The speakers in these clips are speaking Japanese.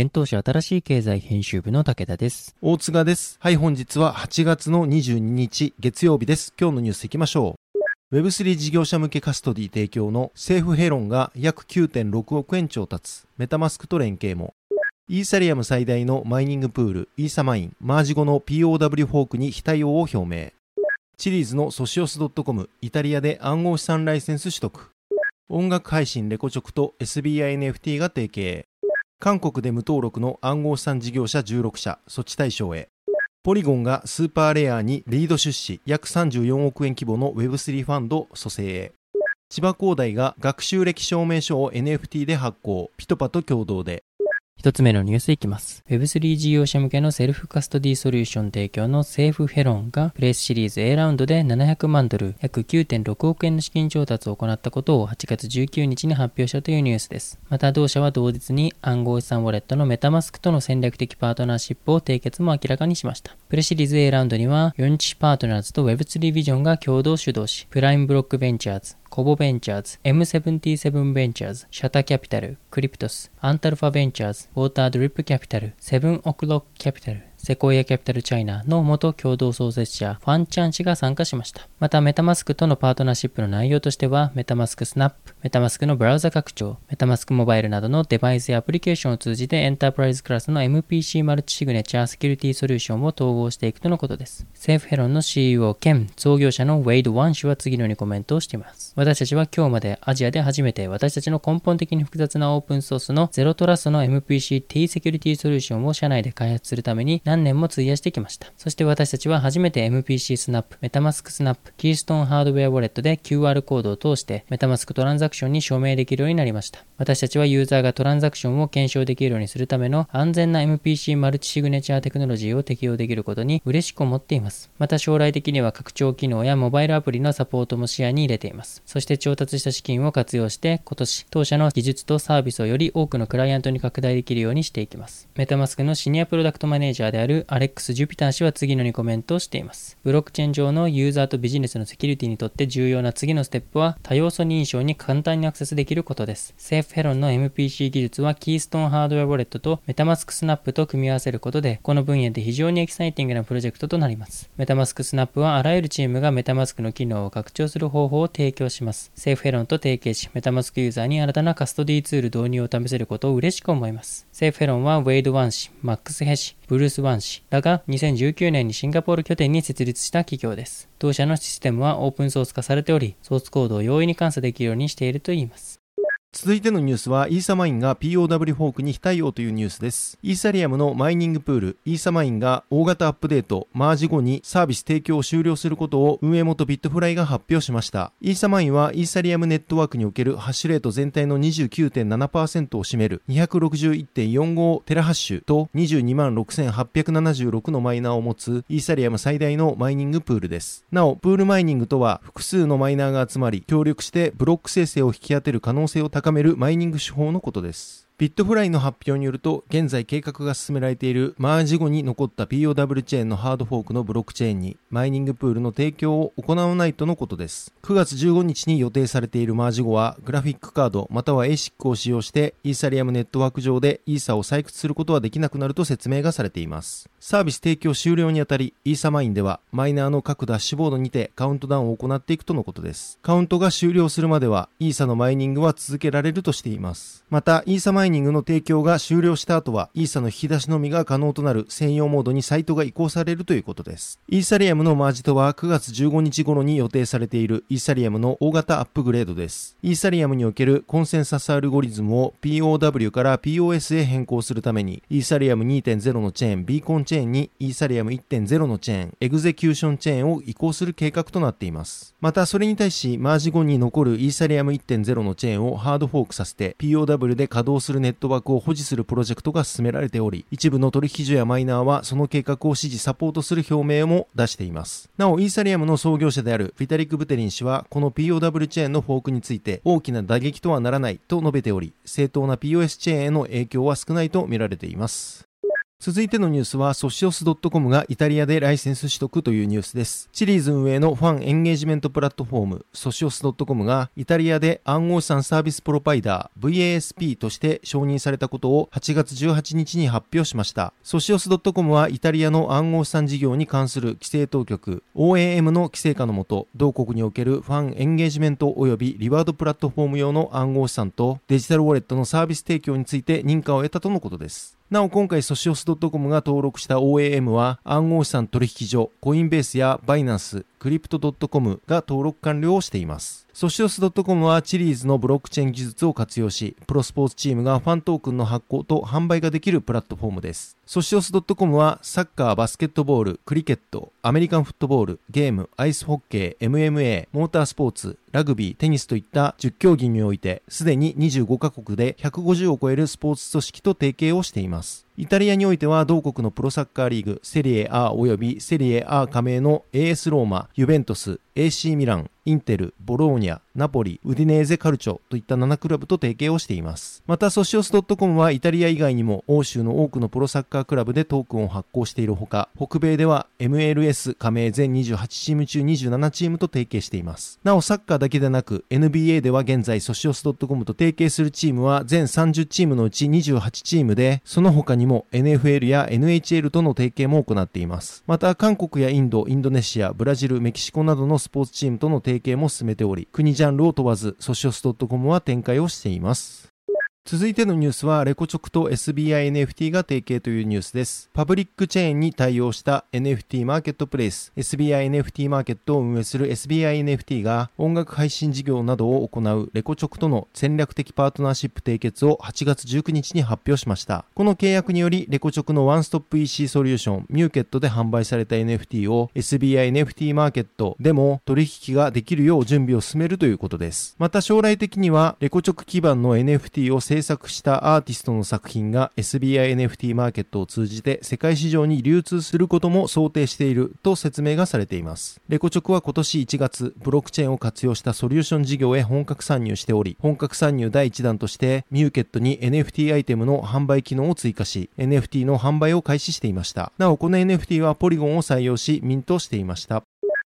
現当社新しい経済編集部の武田です。大塚です。はい、本日は8月の22日月曜日です。今日のニュースいきましょう。Web3 事業者向けカストディ提供の政府ヘロンが約9.6億円調達。メタマスクと連携も。イーサリアム最大のマイニングプール、イーサマイン、マージ後の POW フォークに非対応を表明。チリーズのソシオス .com、イタリアで暗号資産ライセンス取得。音楽配信レコチョクと SBINFT が提携。韓国で無登録の暗号資産事業者16社、措置対象へ。ポリゴンがスーパーレイヤーにリード出資約34億円規模の Web3 ファンド組成へ。千葉工大が学習歴証明書を NFT で発行、ピトパと共同で。一つ目のニュースいきます。Web3 事業者向けのセルフカストディソリューション提供のセーフヘロンがプレイスシリーズ A ラウンドで700万ドル、約9.6億円の資金調達を行ったことを8月19日に発表したというニュースです。また同社は同日に暗号資産ウォレットのメタマスクとの戦略的パートナーシップを締結も明らかにしました。プレシリーズ A ラウンドには、ユンチパートナーズと Web3 ビジョンが共同主導し、プライムブロックベンチャーズ、コボベンチャーズ、M77 ベンチャーズ、シャタキャピタル、クリプトス、アンタルファベンチャーズ、ウォータードリップキャピタル、セブンオクロックキャピタル、セコイアキャピタルチャイナの元共同創設者、ファンチャン氏が参加しました。また、メタマスクとのパートナーシップの内容としては、メタマスクスナップ、メタマスクのブラウザ拡張、メタマスクモバイルなどのデバイスやアプリケーションを通じてエンタープライズクラスの MPC マルチシグネチャーセキュリティソリューションを統合していくとのことです。セーフヘロンの CEO 兼創業者のウェイド・ワン氏は次のようにコメントをしています。私たちは今日までアジアで初めて私たちの根本的に複雑なオープンソースのゼロトラストの MPC-T セキュリティソリューションを社内で開発するために何年も費やしてきました。そして私たちは初めて MPC スナップ、メタマスクスナップ、キーストーンハードウェアウォレットで QR コードを通してメタマスクトランザクションに署名できるようになりました。私たちはユーザーがトランザクションを検証できるようにするための安全な MPC マルチシグネチャーテクノロジーを適用できることに嬉しく思っています。また将来的には拡張機能やモバイルアプリのサポートも視野に入れています。そして調達した資金を活用して今年当社の技術とサービスをより多くのクライアントに拡大できるようにしていきます。メタマスクのシニアプロダクトマネージャーであるアレックス・ジュピター氏は次のようにコメントをしています。ブロックチェーン上のユーザーとビジネスネスのセキュリティにとって重要な次のステップは多要素認証に簡単にアクセスできることです。セーフヘロンの MPC 技術はキーストーンハードウェアウォレットとメタマスクスナップと組み合わせることでこの分野で非常にエキサイティングなプロジェクトとなります。メタマスクスナップはあらゆるチームがメタマスクの機能を拡張する方法を提供します。セーフヘロンと提携し、メタマスクユーザーに新たなカストディツール導入を試せることを嬉しく思います。セーフヘロンはウェイド・ワン氏、マックス・ヘ氏、ブルース・ワン氏らが2019年にシンガポール拠点に設立した企業です。当社のシステムはオープンソース化されており、ソースコードを容易に監査できるようにしているといいます。続いてのニュースは、イーサマインが POW フォークに非対応というニュースです。イーサリアムのマイニングプール、イーサマインが大型アップデート、マージ後にサービス提供を終了することを運営元ビットフライが発表しました。イーサマインはイーサリアムネットワークにおけるハッシュレート全体の29.7%を占める261.45テラハッシュと226,876のマイナーを持つイーサリアム最大のマイニングプールです。なお、プールマイニングとは複数のマイナーが集まり、協力してブロック生成を引き当てる可能性を高高めるマイニング手法のことです。ビットフライの発表によると、現在計画が進められているマージ後に残った POW チェーンのハードフォークのブロックチェーンにマイニングプールの提供を行わないとのことです。9月15日に予定されているマージ後は、グラフィックカードまたは ASIC を使用してイーサリアムネットワーク上でイーサを採掘することはできなくなると説明がされています。サービス提供終了にあたり、イーサマインではマイナーの各ダッシュボードにてカウントダウンを行っていくとのことです。カウントが終了するまでは、イーサのマイニングは続けられるとしています。また、イーサマイイニングの提供が終了した後は、イーサの引き出しのみが可能となる専用モードにサイトが移行されるということです。イーサリアムのマージとは9月15日頃に予定されているイーサリアムの大型アップグレードです。イーサリアムにおけるコンセンサスアルゴリズムを POW から POS へ変更するために、イーサリアム2.0のチェーン、ビーコンチェーンにイーサリアム1.0のチェーン、エグゼキューションチェーンを移行する計画となっています。また、それに対し、マージ後に残るイーサリアム1.0のチェーンをハードフォークさせて POW で稼働するネットワークを保持するプロジェクトが進められており、一部の取引所やマイナーはその計画を支持サポートする表明も出しています。なお、イーサリアムの創業者であるフィタリック・ブテリン氏は、この POW チェーンのフォークについて大きな打撃とはならないと述べており、正当な POS チェーンへの影響は少ないと見られています。続いてのニュースは、ソシオス .com がイタリアでライセンス取得というニュースです。シリーズ運営のファンエンゲージメントプラットフォーム、ソシオス .com がイタリアで暗号資産サービスプロバイダー VASP として承認されたことを8月18日に発表しました。ソシオス .com はイタリアの暗号資産事業に関する規制当局 OAM の規制下のもと、同国におけるファンエンゲージメント及びリワードプラットフォーム用の暗号資産とデジタルウォレットのサービス提供について認可を得たとのことです。なお今回ソシオス .com が登録した OAM は暗号資産取引所、コインベースやバイナンス、クリプト .com が登録完了をしています。ソシオス .com はチリーズのブロックチェーン技術を活用し、プロスポーツチームがファントークンの発行と販売ができるプラットフォームです。ソシオス .com はサッカー、バスケットボール、クリケット、アメリカンフットボール、ゲーム、アイスホッケー、MMA、モータースポーツ、ラグビー、テニスといった10競技において、すでに25カ国で150を超えるスポーツ組織と提携をしています。イタリアにおいては同国のプロサッカーリーグ、セリエ A 及びセリエ A 加盟の AS ローマ、ユベントス、AC ミラン、インテル、ボローニャ、ナポリ、ウディネーゼカルチョといった7クラブと提携をしています。また、ソシオス .com はイタリア以外にも欧州の多くのプロサッカークラブでトークンを発行しているほか、北米では MLS 加盟全28チーム中27チームと提携しています。なお、サッカーだけでなく NBA では現在ソシオス .com と提携するチームは全30チームのうち28チームで、その他にも NFL や NHL との提携も行っています。また、韓国やインド、インドネシア、ブラジル、メキシコなどのスポーツチームとの提携も進めており、国ジャンルを問わず、ソシオス .com は展開をしています。続いてのニュースは、レコチョクと SBINFT が提携というニュースです。パブリックチェーンに対応した NFT マーケットプレイス、SBINFT マーケットを運営する SBINFT が音楽配信事業などを行うレコチョクとの戦略的パートナーシップ締結を8月19日に発表しました。この契約により、レコチョクのワンストップ EC ソリューション、ミューケットで販売された NFT を SBINFT マーケットでも取引ができるよう準備を進めるということです。また将来的には、レコチョク基盤の NFT を制作したアーティストの作品が SBI NFT マーケットを通じて世界市場に流通することも想定していると説明がされています。レコチョクは今年1月、ブロックチェーンを活用したソリューション事業へ本格参入しており、本格参入第1弾としてミューケットに NFT アイテムの販売機能を追加し、NFT の販売を開始していました。なお、この NFT はポリゴンを採用し、ミントしていました。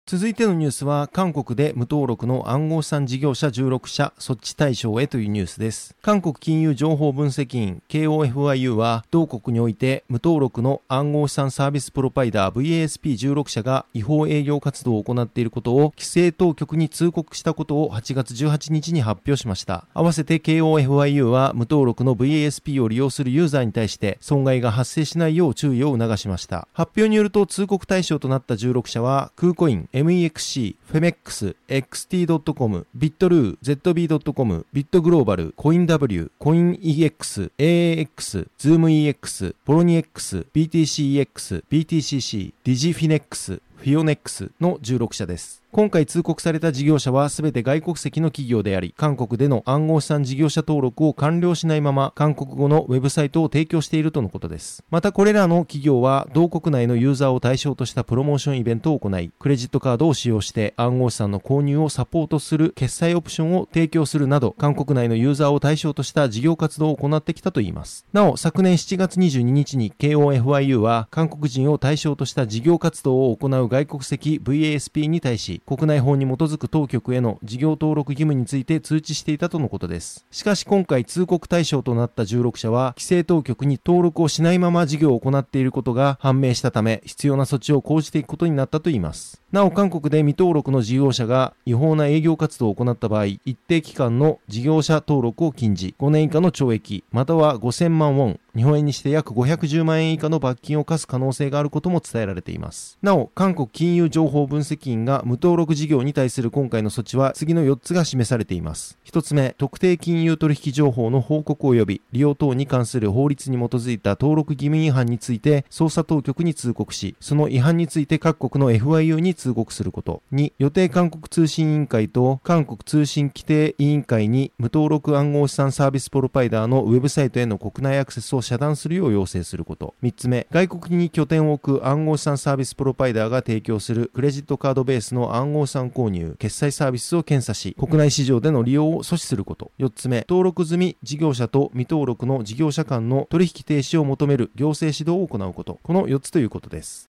続いてのニュースは、韓国で無登録の暗号資産事業者16社措置対象へというニュースです。韓国金融情報分析員 KOFIU は、同国において無登録の暗号資産サービスプロバイダー VASP16 社が違法営業活動を行っていることを規制当局に通告したことを8月18日に発表しました。合わせて KOFIU は無登録の VASP を利用するユーザーに対して損害が発生しないよう注意を促しました。発表によると通告対象となった16社は、空コイン、MEXC、FEMEX、XT.com、BitLoo、ZB.com、BitGlobal、CoinW、CoinEX、AAX、ZoomEX、PolonyX、BTCEX、BTCC、DigiFinex、FioNex の16社です。今回通告された事業者は全て外国籍の企業であり、韓国での暗号資産事業者登録を完了しないまま、韓国語のウェブサイトを提供しているとのことです。またこれらの企業は、同国内のユーザーを対象としたプロモーションイベントを行い、クレジットカードを使用して暗号資産の購入をサポートする決済オプションを提供するなど、韓国内のユーザーを対象とした事業活動を行ってきたといいます。なお、昨年7月22日に KOFIU は、韓国人を対象とした事業活動を行う外国籍 VASP に対し、国内法に基づく当局への事業登録義務について通知していたとのことです。しかし今回通告対象となった16社は、規制当局に登録をしないまま事業を行っていることが判明したため、必要な措置を講じていくことになったといいます。なお韓国で未登録の事業者が違法な営業活動を行った場合、一定期間の事業者登録を禁じ、5年以下の懲役、または5000万ウォン、日本円にして約510万円以下の罰金を課す可能性があることも伝えられています。なお、韓国金融情報分析員が無登録事業に対する今回の措置は次の4つが示されています。1つ目、特定金融取引情報の報告及び利用等に関する法律に基づいた登録義務違反について捜査当局に通告し、その違反について各国の FIU に通告すること。2、予定韓国通信委員会と韓国通信規定委員会に無登録暗号資産サービスプロバイダーのウェブサイトへの国内アクセスを遮断するよう要請すること。3つ目、外国に拠点を置く暗号資産サービスプロバイダーが提供するクレジットカードベースの暗号資産購入、決済サービスを検査し、国内市場での利用を阻止すること。4つ目、登録済み事業者と未登録の事業者間の取引停止を求める行政指導を行うこと。この4つということです。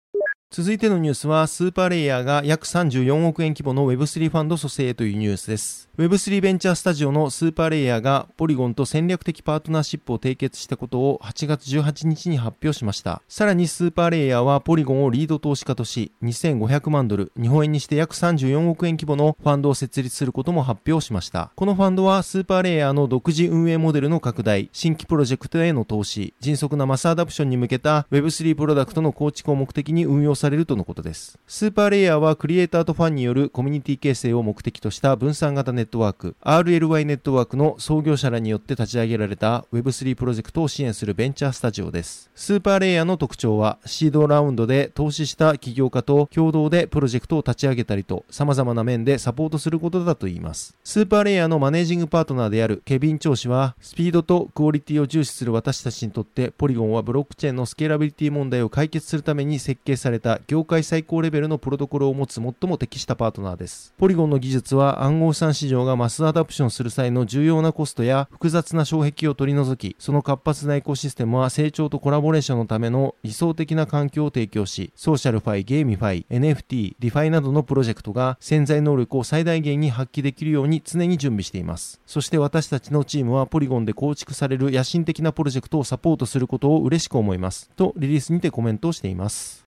続いてのニュースは、スーパーレイヤーが約34億円規模の Web3 ファンド組成というニュースです。Web3 ベンチャースタジオのスーパーレイヤーがポリゴンと戦略的パートナーシップを締結したことを8月18日に発表しました。さらにスーパーレイヤーはポリゴンをリード投資家とし、2500万ドル、日本円にして約34億円規模のファンドを設立することも発表しました。このファンドはスーパーレイヤーの独自運営モデルの拡大、新規プロジェクトへの投資、迅速なマスアダプションに向けた Web3 プロダクトの構築を目的に運用されされるとのことです。スーパーレイヤーはクリエイターとファンによるコミュニティ形成を目的とした分散型ネットワーク、RLY ネットワークの創業者らによって立ち上げられた Web3 プロジェクトを支援するベンチャースタジオです。スーパーレイヤーの特徴は、 seed round で投資した起業家と共同でプロジェクトを立ち上げたりと、様々な面でサポートすることだといいます。スーパーレイヤーの managing partner であるケビン・チョウ氏は、スピードとクオリティを重視する私たちにとって、ポリゴンはブロックチェーンのスケーラビリティ問題を解決するために設計された業界最高レベルのプロトコルを持つ最も適したパートナーです。ポリゴンの技術は暗号資産市場が mass adoption する際の重要なコストや複雑な障壁を取り除き、その活発なエコシステムは成長とコラボレーションのための理想的な環境を提供し、 SocialFi、GameFi、NFT、 DeFi などのプロジェクトが潜在能力を最大限に発揮できるように常に準備しています。そして私たちのチームはポリゴンで構築される野心的なプロジェクトをサポートすることを嬉しく思います。とリリースにてコメントをしています。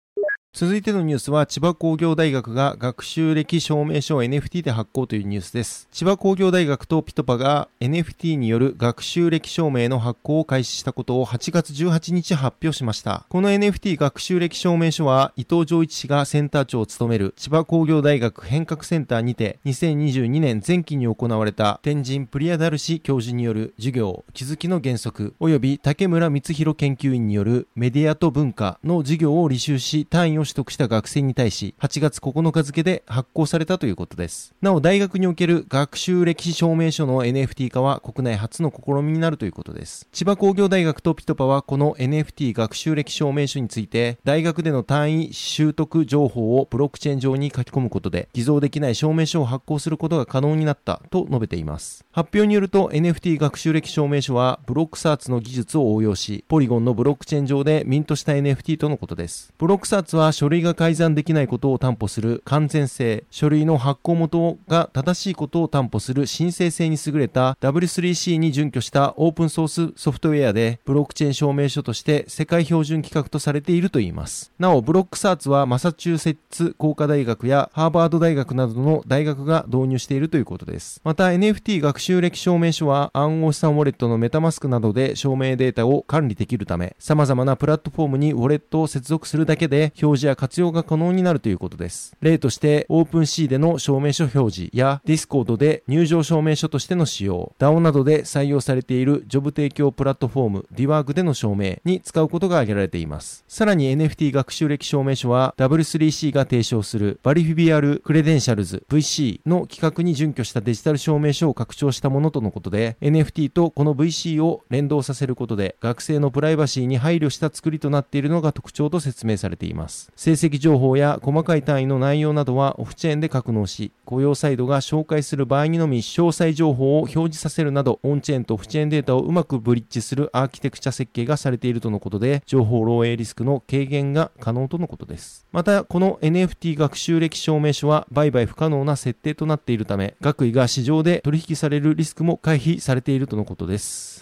続いてのニュースは千葉工業大学が学習歴証明書を NFT で発行というニュースです。千葉工業大学とピトパが NFT による学習歴証明の発行を開始したことを8月18日発表しました。この NFT 学習歴証明書は伊藤浄一氏がセンター長を務める千葉工業大学変革センターにて2022年前期に行われた天神プリアダル氏教授による授業気づきの原則及び竹村光弘研究員によるメディアと文化の授業を履修し単位を取得した学生に対し、8月9日付で発行されたということです。なお、大学における学習歴史証明書の NFT 化は国内初の試みになるということです。千葉工業大学とピトパはこの NFT 学習歴証明書について、大学での単位習得情報をブロックチェーン上に書き込むことで、偽造できない証明書を発行することが可能になったと述べています。発表によると NFT 学習歴証明書はブロックサーツの技術を応用し、ポリゴンのブロックチェーン上でミントした NFT とのことです。ブロックサーツは書類が改ざんできないことを担保する完全性、書類の発行元が正しいことを担保する申請性に優れた W3C に準拠したオープンソースソフトウェアで、ブロックチェーン証明書として世界標準規格とされているといいます。なお、 Blockcerts はマサチューセッツ工科大学やハーバード大学などの大学が導入しているということです。また NFT 学習歴証明書は暗号資産ウォレットの MetaMask などで証明データを管理できるため、様々なプラットフォームにウォレットを接続するだけで表示や活用が可能になるということです。例として、 OpenSea での証明書表示や Discord で入場証明書としての使用、DAO などで採用されているジョブ提供プラットフォーム Dework での証明に使うことが挙げられています。さらに NFT 学習歴証明書は W3C が提唱する Verifiable Credentials VC の規格に準拠したデジタル証明書を拡張したものとのことで NFT とこの VC を連動させることで学生のプライバシーに配慮した作りとなっているのが特徴と説明されています。成績情報や細かい単位の内容などはオフチェーンで格納し、雇用サイドが紹介する場合にのみ詳細情報を表示させるなどオンチェーンとオフチェーンデータをうまくブリッジするアーキテクチャ設計がされているとのことで、情報漏洩リスクの軽減が可能とのことです。また、この NFT 学習歴証明書は売買不可能な設定となっているため、学位が市場で取引されるリスクも回避されているとのことです。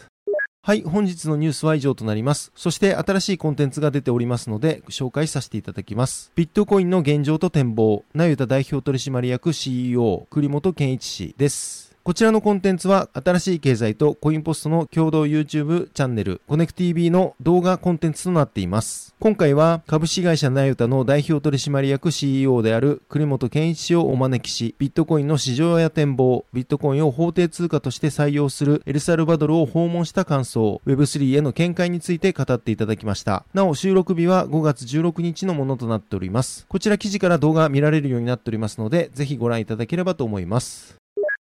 はい、本日のニュースは以上となります。そして新しいコンテンツが出ておりますので、紹介させていただきます。ビットコインの現状と展望、なゆた代表取締役 CEO、栗本健一氏です。こちらのコンテンツは、新しい経済とコインポストの共同 YouTube チャンネル、コネク TV の動画コンテンツとなっています。今回は、株式会社ナユタの代表取締役 CEO である栗本健一氏をお招きし、ビットコインの市場や展望、ビットコインを法定通貨として採用するエルサルバドルを訪問した感想、Web3 への見解について語っていただきました。なお、収録日は5月16日のものとなっております。こちら記事から動画見られるようになっておりますので、ぜひご覧いただければと思います。